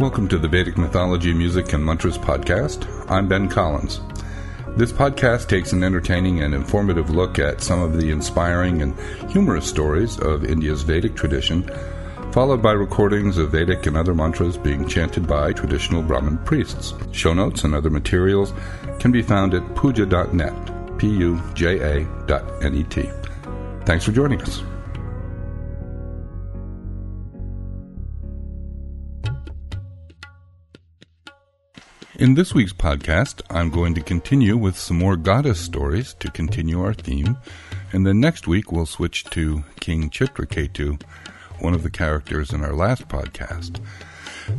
Welcome to the Vedic Mythology, Music, and Mantras podcast. I'm Ben Collins. This podcast takes an entertaining and informative look at some of the inspiring and humorous stories of India's Vedic tradition, followed by recordings of Vedic and other mantras being chanted by traditional Brahmin priests. Show notes and other materials can be found at puja.net, P U J A dot N E T. Thanks for joining us. In this week's podcast, I'm going to continue with some more goddess stories to continue our theme, and then next week we'll switch to King Chitraketu, one of the characters in our last podcast.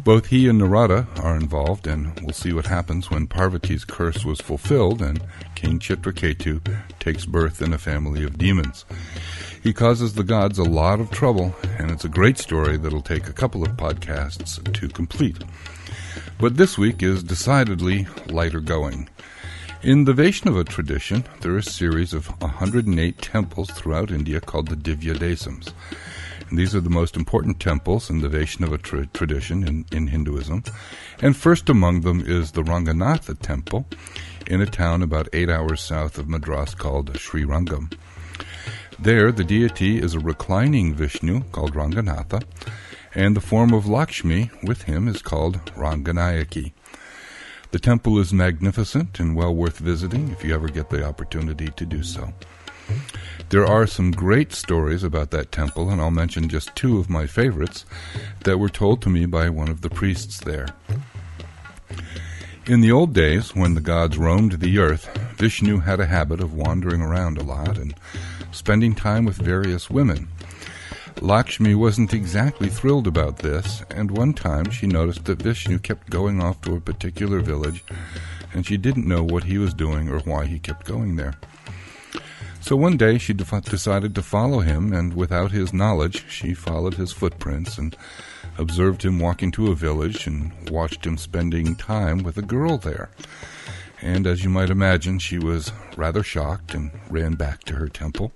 Both he and Narada are involved, and we'll see what happens when Parvati's curse was fulfilled and King Chitraketu takes birth in a family of demons. He causes the gods a lot of trouble, and it's a great story that'll take a couple of podcasts to complete. But this week is decidedly lighter going. In the Vaishnava tradition, there are a series of 108 temples throughout India called the Divya Desams. And these are the most important temples in the Vaishnava tra- tradition in, in Hinduism. And first among them is the Ranganatha temple in a town about eight hours south of Madras called Sri Rangam. There, the deity is a reclining Vishnu called Ranganatha, and the form of Lakshmi with him is called Ranganayaki. The temple is magnificent and well worth visiting if you ever get the opportunity to do so. There are some great stories about that temple, and I'll mention just two of my favorites that were told to me by one of the priests there. In the old days, when the gods roamed the earth, Vishnu had a habit of wandering around a lot and spending time with various women. Lakshmi wasn't exactly thrilled about this, and one time she noticed that Vishnu kept going off to a particular village, and she didn't know what he was doing or why he kept going there. So one day she def- decided to follow him, and without his knowledge, she followed his footprints and observed him walking to a village and watched him spending time with a girl there. And as you might imagine, she was rather shocked and ran back to her temple.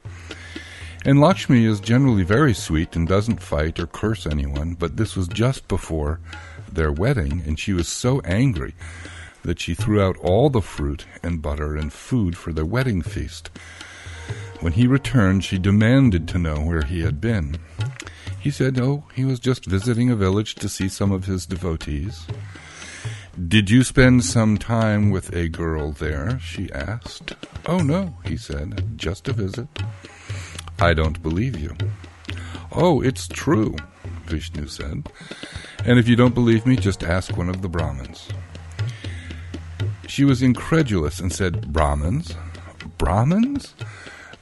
And Lakshmi is generally very sweet and doesn't fight or curse anyone, but this was just before their wedding, and she was so angry that she threw out all the fruit and butter and food for their wedding feast. When he returned, she demanded to know where he had been. He said, Oh, he was just visiting a village to see some of his devotees. Did you spend some time with a girl there? she asked. Oh, no, he said, just a visit. I don't believe you. Oh, it's true, Vishnu said. And if you don't believe me, just ask one of the Brahmins. She was incredulous and said, Brahmins? Brahmins?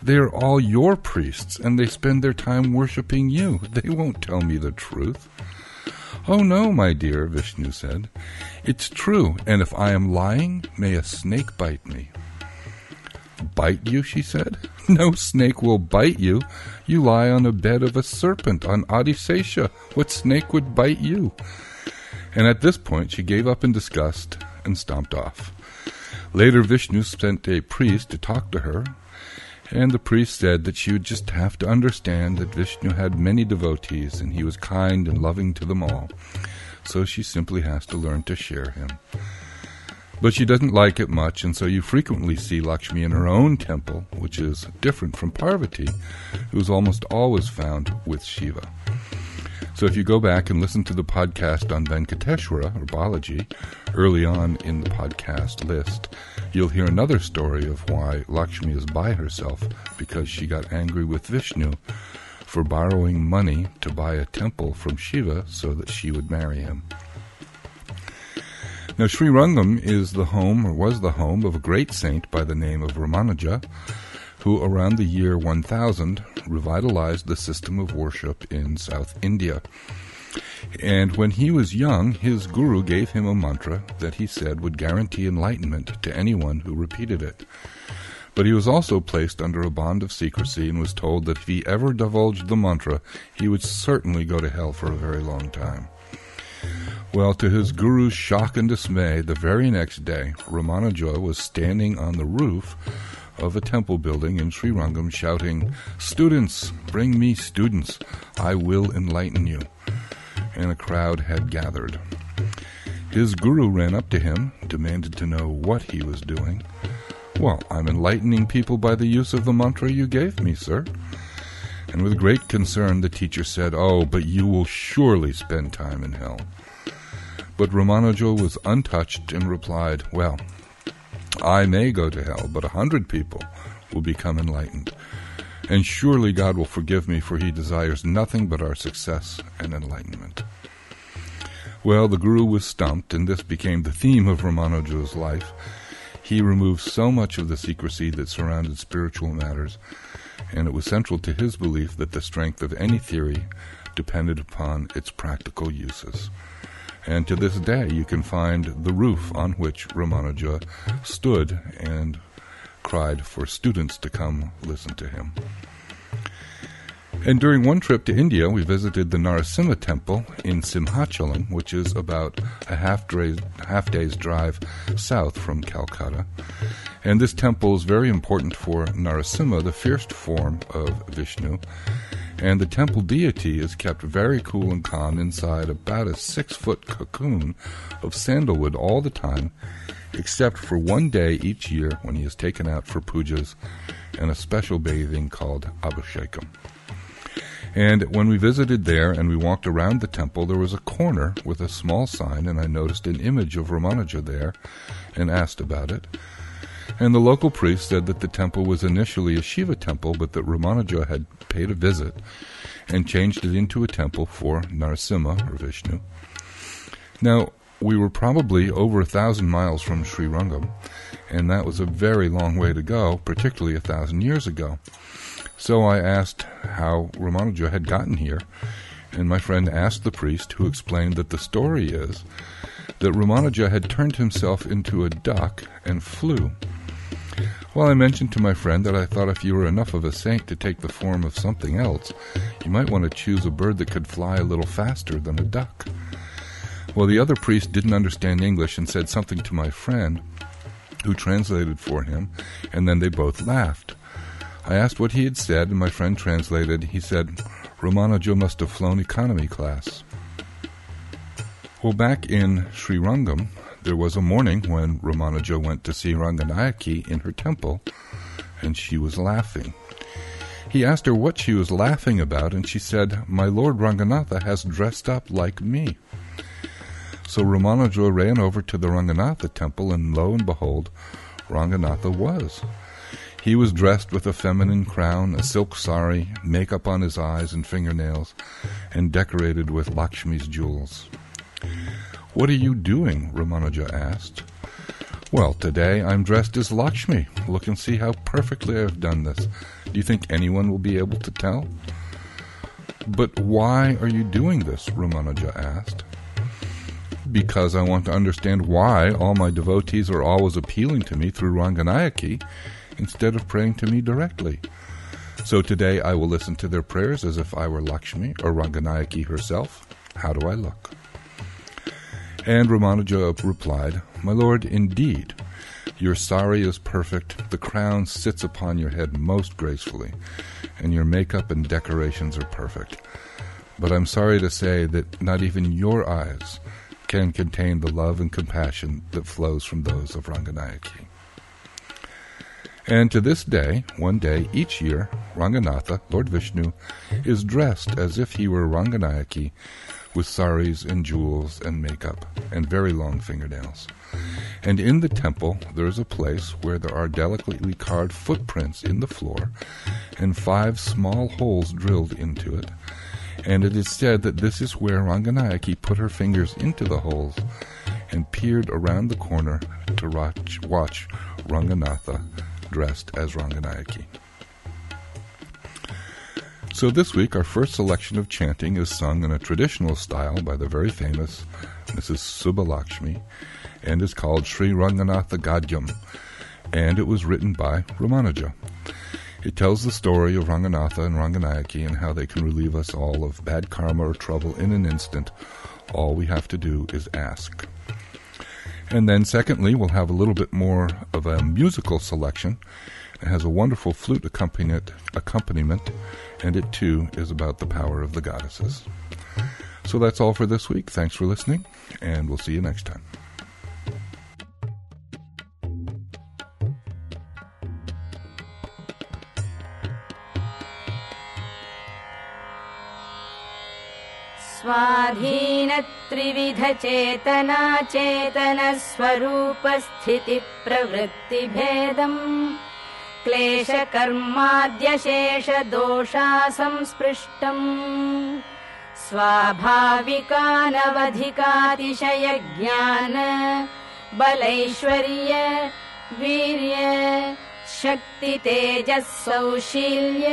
They are all your priests, and they spend their time worshipping you. They won't tell me the truth. Oh, no, my dear, Vishnu said. It's true, and if I am lying, may a snake bite me. Bite you, she said. No snake will bite you. You lie on a bed of a serpent on Adisesha. What snake would bite you? And at this point she gave up in disgust and stomped off. Later Vishnu sent a priest to talk to her, and the priest said that she would just have to understand that Vishnu had many devotees and he was kind and loving to them all. So she simply has to learn to share him. But she doesn't like it much, and so you frequently see Lakshmi in her own temple, which is different from Parvati, who is almost always found with Shiva. So if you go back and listen to the podcast on Venkateshwara, or Balaji, early on in the podcast list, you'll hear another story of why Lakshmi is by herself because she got angry with Vishnu for borrowing money to buy a temple from Shiva so that she would marry him. Now, Sri Rangam is the home, or was the home, of a great saint by the name of Ramanuja, who around the year 1000 revitalized the system of worship in South India. And when he was young, his guru gave him a mantra that he said would guarantee enlightenment to anyone who repeated it. But he was also placed under a bond of secrecy and was told that if he ever divulged the mantra, he would certainly go to hell for a very long time. Well, to his guru's shock and dismay, the very next day, Ramanuja was standing on the roof of a temple building in Sri Rangam shouting, Students, bring me students, I will enlighten you. And a crowd had gathered. His guru ran up to him, demanded to know what he was doing. Well, I'm enlightening people by the use of the mantra you gave me, sir. And with great concern, the teacher said, Oh, but you will surely spend time in hell. But Ramanuja was untouched and replied, Well, I may go to hell, but a hundred people will become enlightened. And surely God will forgive me, for he desires nothing but our success and enlightenment. Well, the Guru was stumped, and this became the theme of Ramanuja's life. He removed so much of the secrecy that surrounded spiritual matters, and it was central to his belief that the strength of any theory depended upon its practical uses. And to this day, you can find the roof on which Ramanuja stood and cried for students to come listen to him. And during one trip to India, we visited the Narasimha temple in Simhachalam, which is about a half, half day's drive south from Calcutta. And this temple is very important for Narasimha, the fierce form of Vishnu. And the temple deity is kept very cool and calm inside about a six foot cocoon of sandalwood all the time, except for one day each year when he is taken out for pujas and a special bathing called Abhishekam. And when we visited there and we walked around the temple, there was a corner with a small sign, and I noticed an image of Ramanuja there and asked about it. And the local priest said that the temple was initially a Shiva temple, but that Ramanuja had paid a visit and changed it into a temple for Narasimha or Vishnu. Now, we were probably over a thousand miles from Sri Rangam, and that was a very long way to go, particularly a thousand years ago. So I asked how Ramanuja had gotten here, and my friend asked the priest, who explained that the story is that Ramanuja had turned himself into a duck and flew. Well, I mentioned to my friend that I thought if you were enough of a saint to take the form of something else, you might want to choose a bird that could fly a little faster than a duck. Well, the other priest didn't understand English and said something to my friend, who translated for him, and then they both laughed. I asked what he had said, and my friend translated. He said, Ramanuja must have flown economy class. Well, back in Sri Rangam, there was a morning when Ramanuja went to see Ranganayaki in her temple, and she was laughing. He asked her what she was laughing about, and she said, My Lord Ranganatha has dressed up like me. So Ramanuja ran over to the Ranganatha temple, and lo and behold, Ranganatha was. He was dressed with a feminine crown, a silk sari, makeup on his eyes and fingernails, and decorated with Lakshmi's jewels. What are you doing? Ramanuja asked. Well, today I'm dressed as Lakshmi. Look and see how perfectly I've done this. Do you think anyone will be able to tell? But why are you doing this? Ramanuja asked. Because I want to understand why all my devotees are always appealing to me through Ranganayaki instead of praying to me directly. So today I will listen to their prayers as if I were Lakshmi or Ranganayaki herself. How do I look? And Ramanuja replied, My lord, indeed, your sari is perfect, the crown sits upon your head most gracefully, and your makeup and decorations are perfect. But I'm sorry to say that not even your eyes can contain the love and compassion that flows from those of Ranganayaki. And to this day, one day each year, Ranganatha, Lord Vishnu, is dressed as if he were Ranganayaki with saris and jewels and makeup and very long fingernails. And in the temple there is a place where there are delicately carved footprints in the floor and five small holes drilled into it. And it is said that this is where Ranganayaki put her fingers into the holes and peered around the corner to watch, Ranganatha dressed as Ranganayaki. So this week, our first selection of chanting is sung in a traditional style by the very famous Mrs. Subbulakshmi and is called Sri Ranganatha Gadyam, and it was written by Ramanuja. It tells the story of Ranganatha and Ranganayaki and how they can relieve us all of bad karma or trouble in an instant. All we have to do is ask. And then, secondly, we'll have a little bit more of a musical selection It has a wonderful flute accompaniment, accompaniment, and it too is about the power of the goddesses. So that's all for this week. Thanks for listening, and we'll see you next time. स्वाधीनत्रिविधचेतना चेतनस्वरूपस्थितिप्रवृत्तिभेदम् क्लेशकर्माद्यशेषदोषा संस्पृष्टम् स्वाभाविकानवधिकातिशयज्ञान बलैश्वर्य वीर्य शक्तितेजः सौशील्य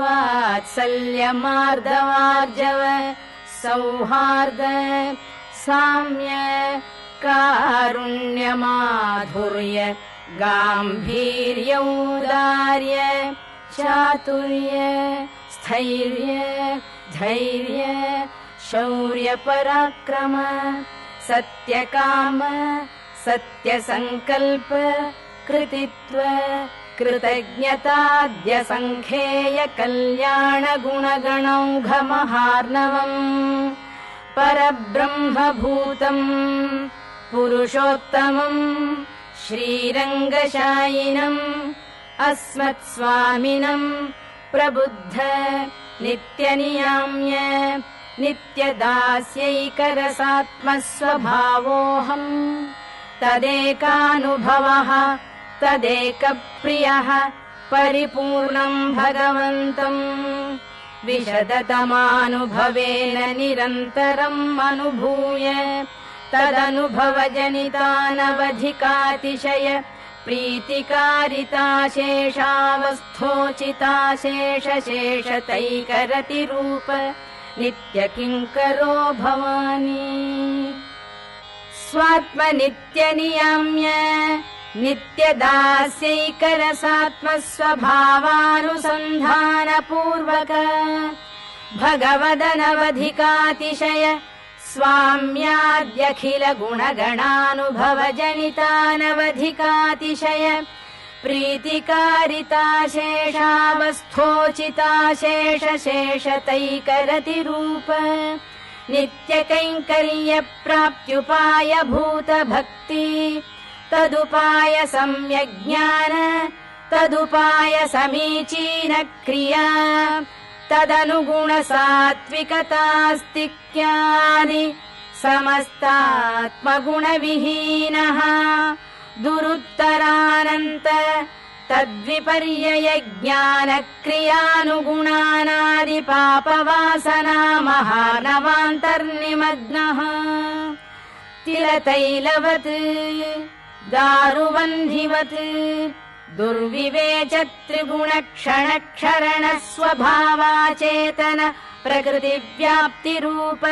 वात्सल्यमार्दवार्जव सौहार्द साम्य कारुण्यमाधुर्य गाम्भीर्यौदार्य चातुर्य स्थैर्य धैर्य शौर्यपराक्रम सत्यकाम सत्यसङ्कल्प कृतित्व कृतज्ञताद्यसङ्ख्येय कल्याणगुणगणौघमहार्णवम् परब्रह्मभूतम् पुरुषोत्तमम् श्रीरङ्गशायिनम् अस्मत्स्वामिनम् प्रबुद्ध नित्यनियाम्य नित्यदास्यैकरसात्मस्वभावोऽहम् तदेकानुभवः तदेकप्रियः परिपूर्णम् भगवन्तम् विशदतमानुभवेन निरन्तरम् अनुभूय तदनुभवजनितानवधिकातिशय प्रीतिकारिताशेषावस्थोचिताशेषशेषतैकरतिरूप नित्यकिङ्करो भवानी। स्वात्मनित्यनियाम्य नित्यदास्यैकरसात्मस्वभावानुसन्धानपूर्वक भगवदनवधिकातिशय स्वाम्याद्यखिलगुणगणानुभवजनितानवधिकातिशय गुणगणानुभव प्रीतिकारिता शेषावस्थोचिता शेष नित्यकैङ्कर्यप्राप्त्युपायभूतभक्ति तदुपाय सम्यग् ज्ञान तदुपाय समीचीनक्रिया तदनुगुणसात्विकतास्तिक्यानि समस्तात्मगुणविहीनः। दुरुत्तरानन्त तद्विपर्ययज्ञानक्रियानुगुणानादिपापवासना महानवान्तर्निमग्नः। तिलतैलवत् दारुबन्धिवत् दुर्विवेच त्रिगुणक्षणक्षरणस्वभावाचेतन प्रकृतिव्याप्तिरूप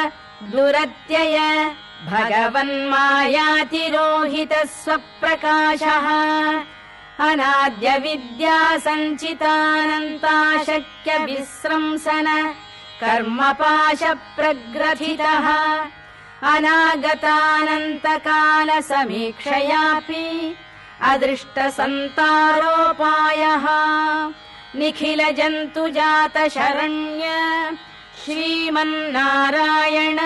दुरत्यय भगवन्मायातिरोहितः स्वप्रकाशः अनाद्यविद्या सञ्चितानन्ताशक्य विस्रंसन कर्मपाशप्रग्रथितः अनागतानन्तकालसमीक्षयापि अदृष्टसन्तारोपायः। निखिल जन्तुजात शरण्य श्रीमन्नारायण।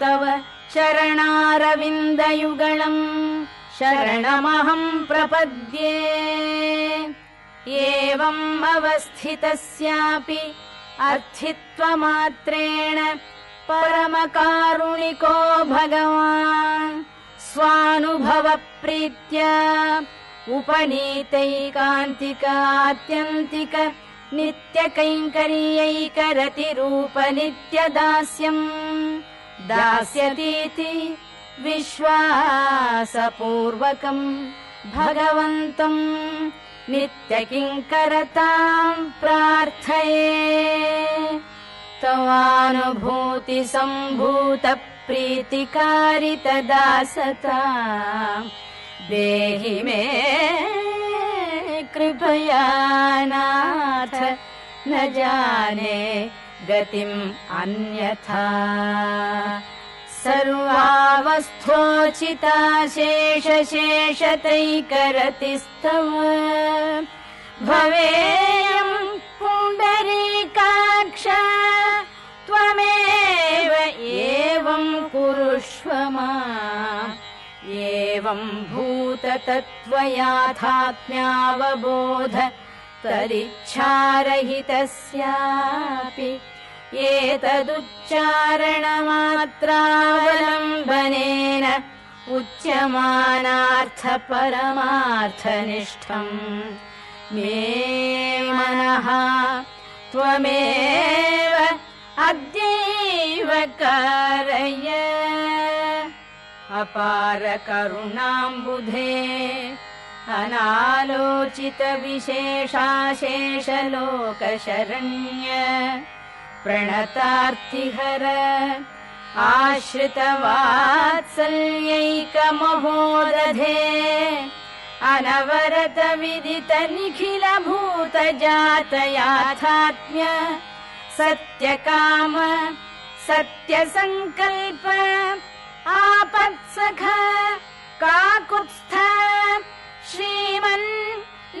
तव शरणारविन्दयुगळम् शरणमहम् प्रपद्ये। एवम् अवस्थितस्यापि अर्थित्वमात्रेण परमकारुणिको भगवान् स्वानुभवप्रीत्या उपनीतैकान्तिकात्यन्तिक नित्यकैङ्कर्यैकरतिरूप नित्यदास्यम् दास्यतीति विश्वासपूर्वकम् भगवन्तम् नित्यकिङ्करताम् प्रार्थये तवानुभूतिसम्भूतप्रीतिकारितदासता देहि मे कृपया नाथ न जाने गतिम् अन्यथा। सर्वावस्थोचिताशेषशेषतैकरतिस्तव भवेयम् पुण्डरीकाक्ष विश्वमा एवम् भूततत्त्वयाथात्म्यावबोध तदिच्छारहितस्यापि एतदुच्चारणमात्रावलम्बनेन उच्यमानार्थपरमार्थनिष्ठम्। मे मनः त्वमेव अद्यैव कारय। अपारकरुणाम्बुधे अनालोचितविशेषाशेषलोकशरण्य प्रणतार्तिहर आश्रितवात्सल्यैकमहोदधे अनवरत सत्यकाम सत्यसङ्कल्प आपत्सख काकुत्स्थ श्रीमन्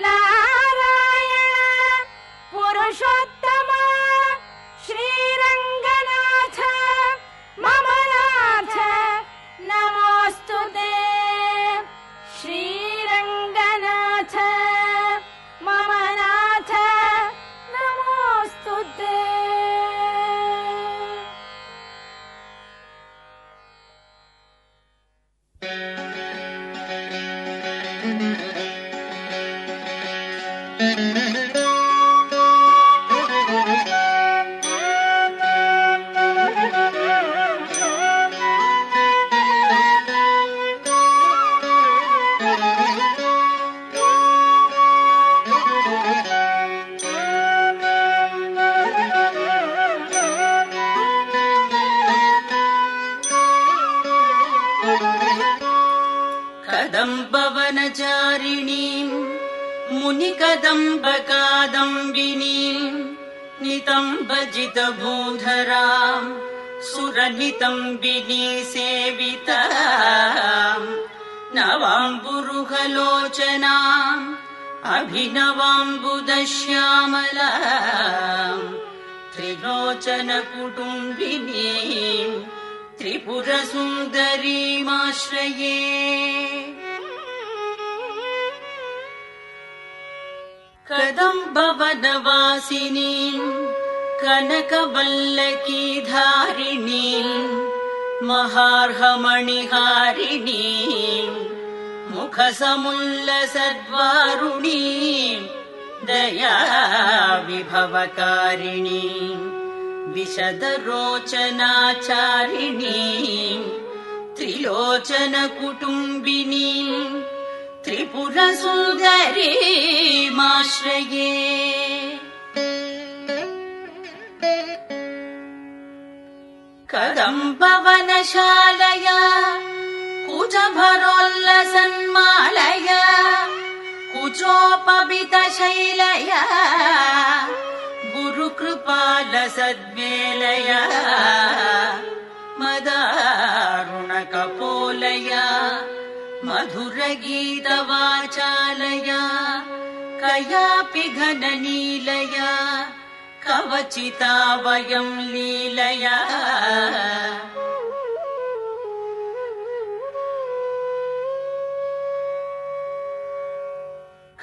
नारायण पुरुषोत्तम नवाम्बुरुहलोचनाम् अभिनवाम्बुदश्यामला त्रिलोचनकुटुम्बिनीम् त्रिपुरसुन्दरीमाश्रये। कदम्बवनवासिनीम् कनकवल्लकीधारिणीम् महार्हमणिहारिणीम् मुखसमुल्ल सद्वारुणी सर्वारुणि दयाविभवकारिणी विशदरोचनाचारिणी त्रिलोचन कुटुम्बिनी त्रिपुर सुन्दरेमाश्रये कुचभरोल्लसन्मालया कुचोपवितशैलया गुरुकृपालसद्वेलया मदारुणकपोलया मधुरगीतवाचालया कयापि घननीलया कवचिता वयम् लीलया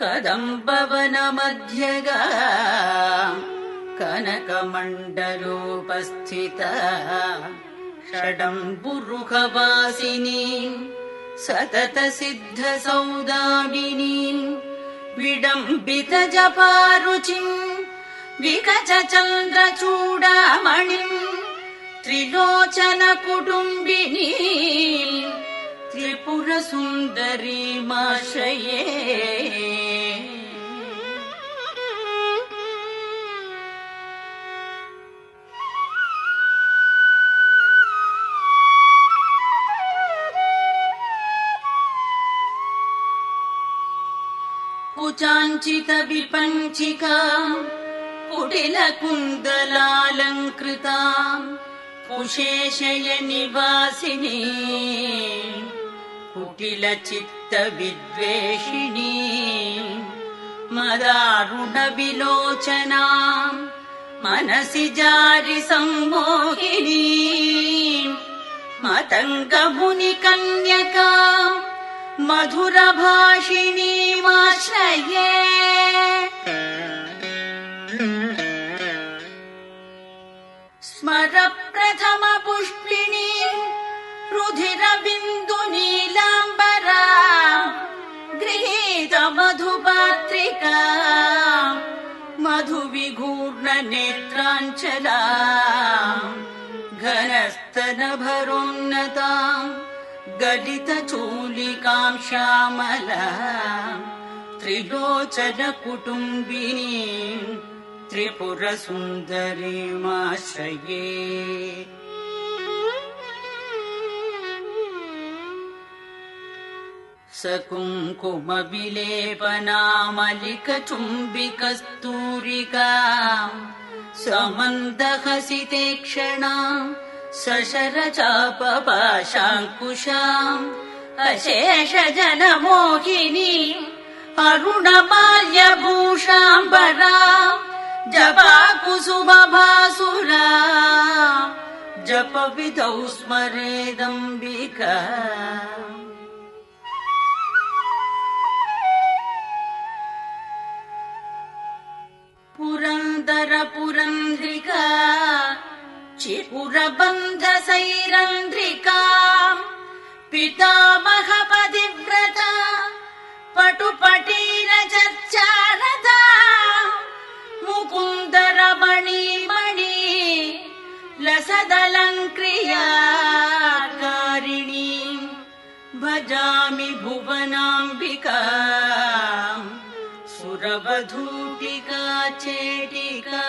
कदम्बवनमध्यगा कनकमण्डलोपस्थिता कनकमण्डलोपस्थित षडम्बुरुहवासिनी सतत सिद्ध सौदामिनी विडम्बित जपारुचिम् कुचाञ्चित विपञ्चिका कुटिलकुन्दलालङ्कृता कुशेशय निवासिनी कुटिलचित्तविद्वेषिणी मदारुणविलोचना मनसि जारि सम्मोहिनी मतङ्गमुनिकन्यका मधुरभाषिणीमाश्रये स्मर प्रथम पुष्पिणी रुधिरबिन्दुनीलाम्बरा गृहीत मधुपात्रिका मधु विघूर्ण नेत्राञ्चला घनस्तनभरोन्नता गलितचूलिकाम् श्यामला त्रिलोचनकुटुम्बिनी त्रिपुरसुन्दरीमाश्रये सकुङ्कुमविलेपनामलिकचुम्बिकस्तूरिका समन्दहसिते क्षणाम् सशरचापपाशाङ्कुशाम् अशेषजनमोहिनी अरुणमाल्यभूषाम्बरा जपाकुसुमभासुरा जपविधौ स्मरेदम्बिका पुरन्दर पुरन्द्रिका चिपुरबन्धसैरन्ध्रिका पितामहपतिव्रता पटुपटीरचर्चारता मुकुन्दरमणिमणि लसदलङ्क्रियाकारिणी भजामि भुवनाम्बिका सुरवधूटिका चेटिका